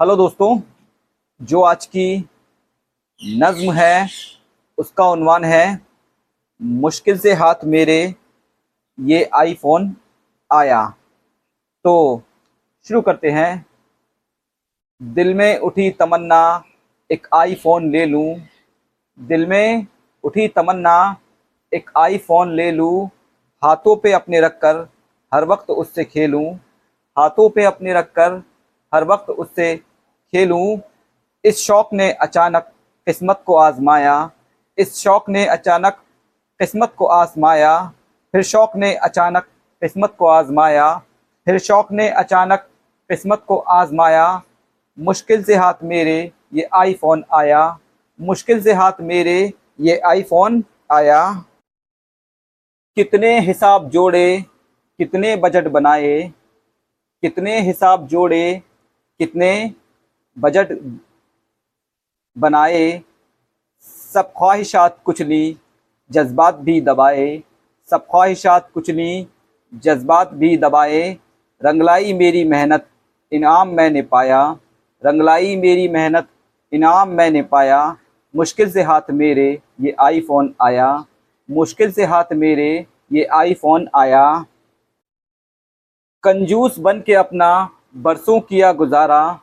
Hello दोस्तों, जो आज की नज्म है, उसका उन्वान है, मुश्किल से हाथ मेरे ये आईफोन आया। तो शुरू करते हैं। दिल में उठी तमन्ना, एक आईफोन ले लूँ। दिल में उठी तमन्ना, एक आईफोन ले लूँ। हाथों पे अपने रख कर हर वक्त उससे खेलूं। हाथों पे अपने रख कर हर वक्त उससे खेलूं। इस शौक ने अचानक किस्मत को आजमाया। इस शौक ने अचानक किस्मत को आजमाया। फिर शौक ने अचानक किस्मत को आजमाया। फिर शौक ने अचानक किस्मत को आजमाया। मुश्किल से हाथ मेरे, ये आईफोन आया। मुश्किल से हाथ मेरे, ये आईफोन आया। कितने हिसाब जोड़े, कितने बजट बनाए। कितने हिसाब जोड़े, कितने बजट बनाए, सब ख्वाहिशात कुचली जज्बात भी दबाए, सब ख्वाहिशात कुचली जज्बात भी दबाए। रंगलाई मेरी मेहनत, इनाम मैंने पाया। रंगलाई मेरी मेहनत, इनाम मैंने पाया। मुश्किल से हाथ मेरे, ये आईफोन आया। मुश्किल से हाथ मेरे, ये आईफोन आया। कंजूस बन के अपना बरसों किया गुजारा।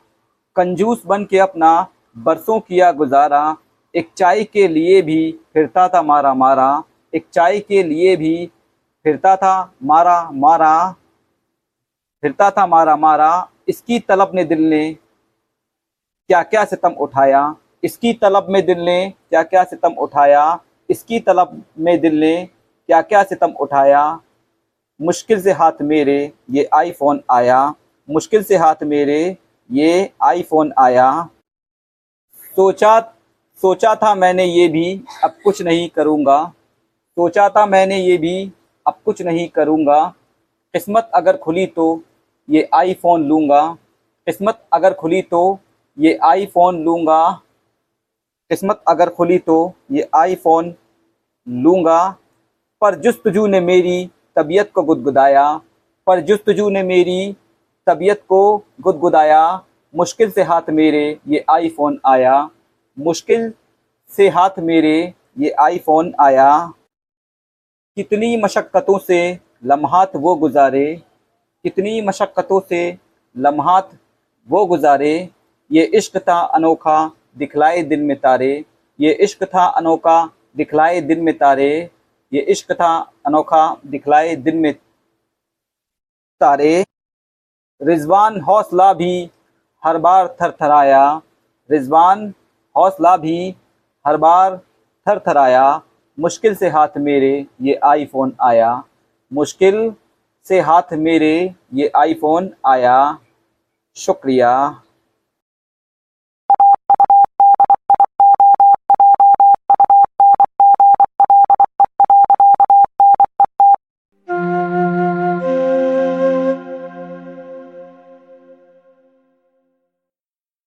कंजूस बन के अपना बरसों किया गुजारा। एक चाय के लिए भी फिरता था, मारा मारा। एक चाय के लिए भी फिरता था, मारा मारा। फिरता था, मारा मारा। इसकी तलब ने दिल ने क्या क्या सितम उठाया? इसकी तलब में दिल ने क्या क्या सितम उठाया? इसकी तलब में दिल ने क्या क्या सितम उठाया? मुश्किल से हाथ मेरे, ये आईफोन आया। मुश्किल से हाथ मेरे ये आईफोन आया। सोचा सोचा था मैंने ये भी, अब कुछ नहीं करूँगा। सोचा था मैंने ये भी, अब कुछ नहीं करूँगा। किस्मत अगर खुली तो ये आईफोन लूँगा। किस्मत अगर खुली तो ये आईफोन लूँगा। किस्मत अगर खुली तो ये आईफोन लूँगा। पर जुस्तजू ने मेरी तबीयत को गुदगुदाया। पर जुस्तजू ने मेरी तबीयत को गुदगुदाया। मुश्किल से हाथ मेरे ये आईफोन आया। मुश्किल से हाथ मेरे ये आईफोन आया। कितनी मशक्क़तों से लम्हात वो गुजारे। कितनी मशक्क़तों से लम्हात वो गुजारे। ये इश्क था अनोखा, दिखलाए दिन में तारे। ये इश्क था अनोखा, दिखलाए दिन में तारे। ये इश्क था अनोखा, दिखलाए दिन में तारे। रिजवान हौसला भी हर बार थर थराया रिजवान हौसला भी हर बार थर थराया मुश्किल से हाथ मेरे ये आईफोन आया। मुश्किल से हाथ मेरे ये आईफोन आया। शुक्रिया।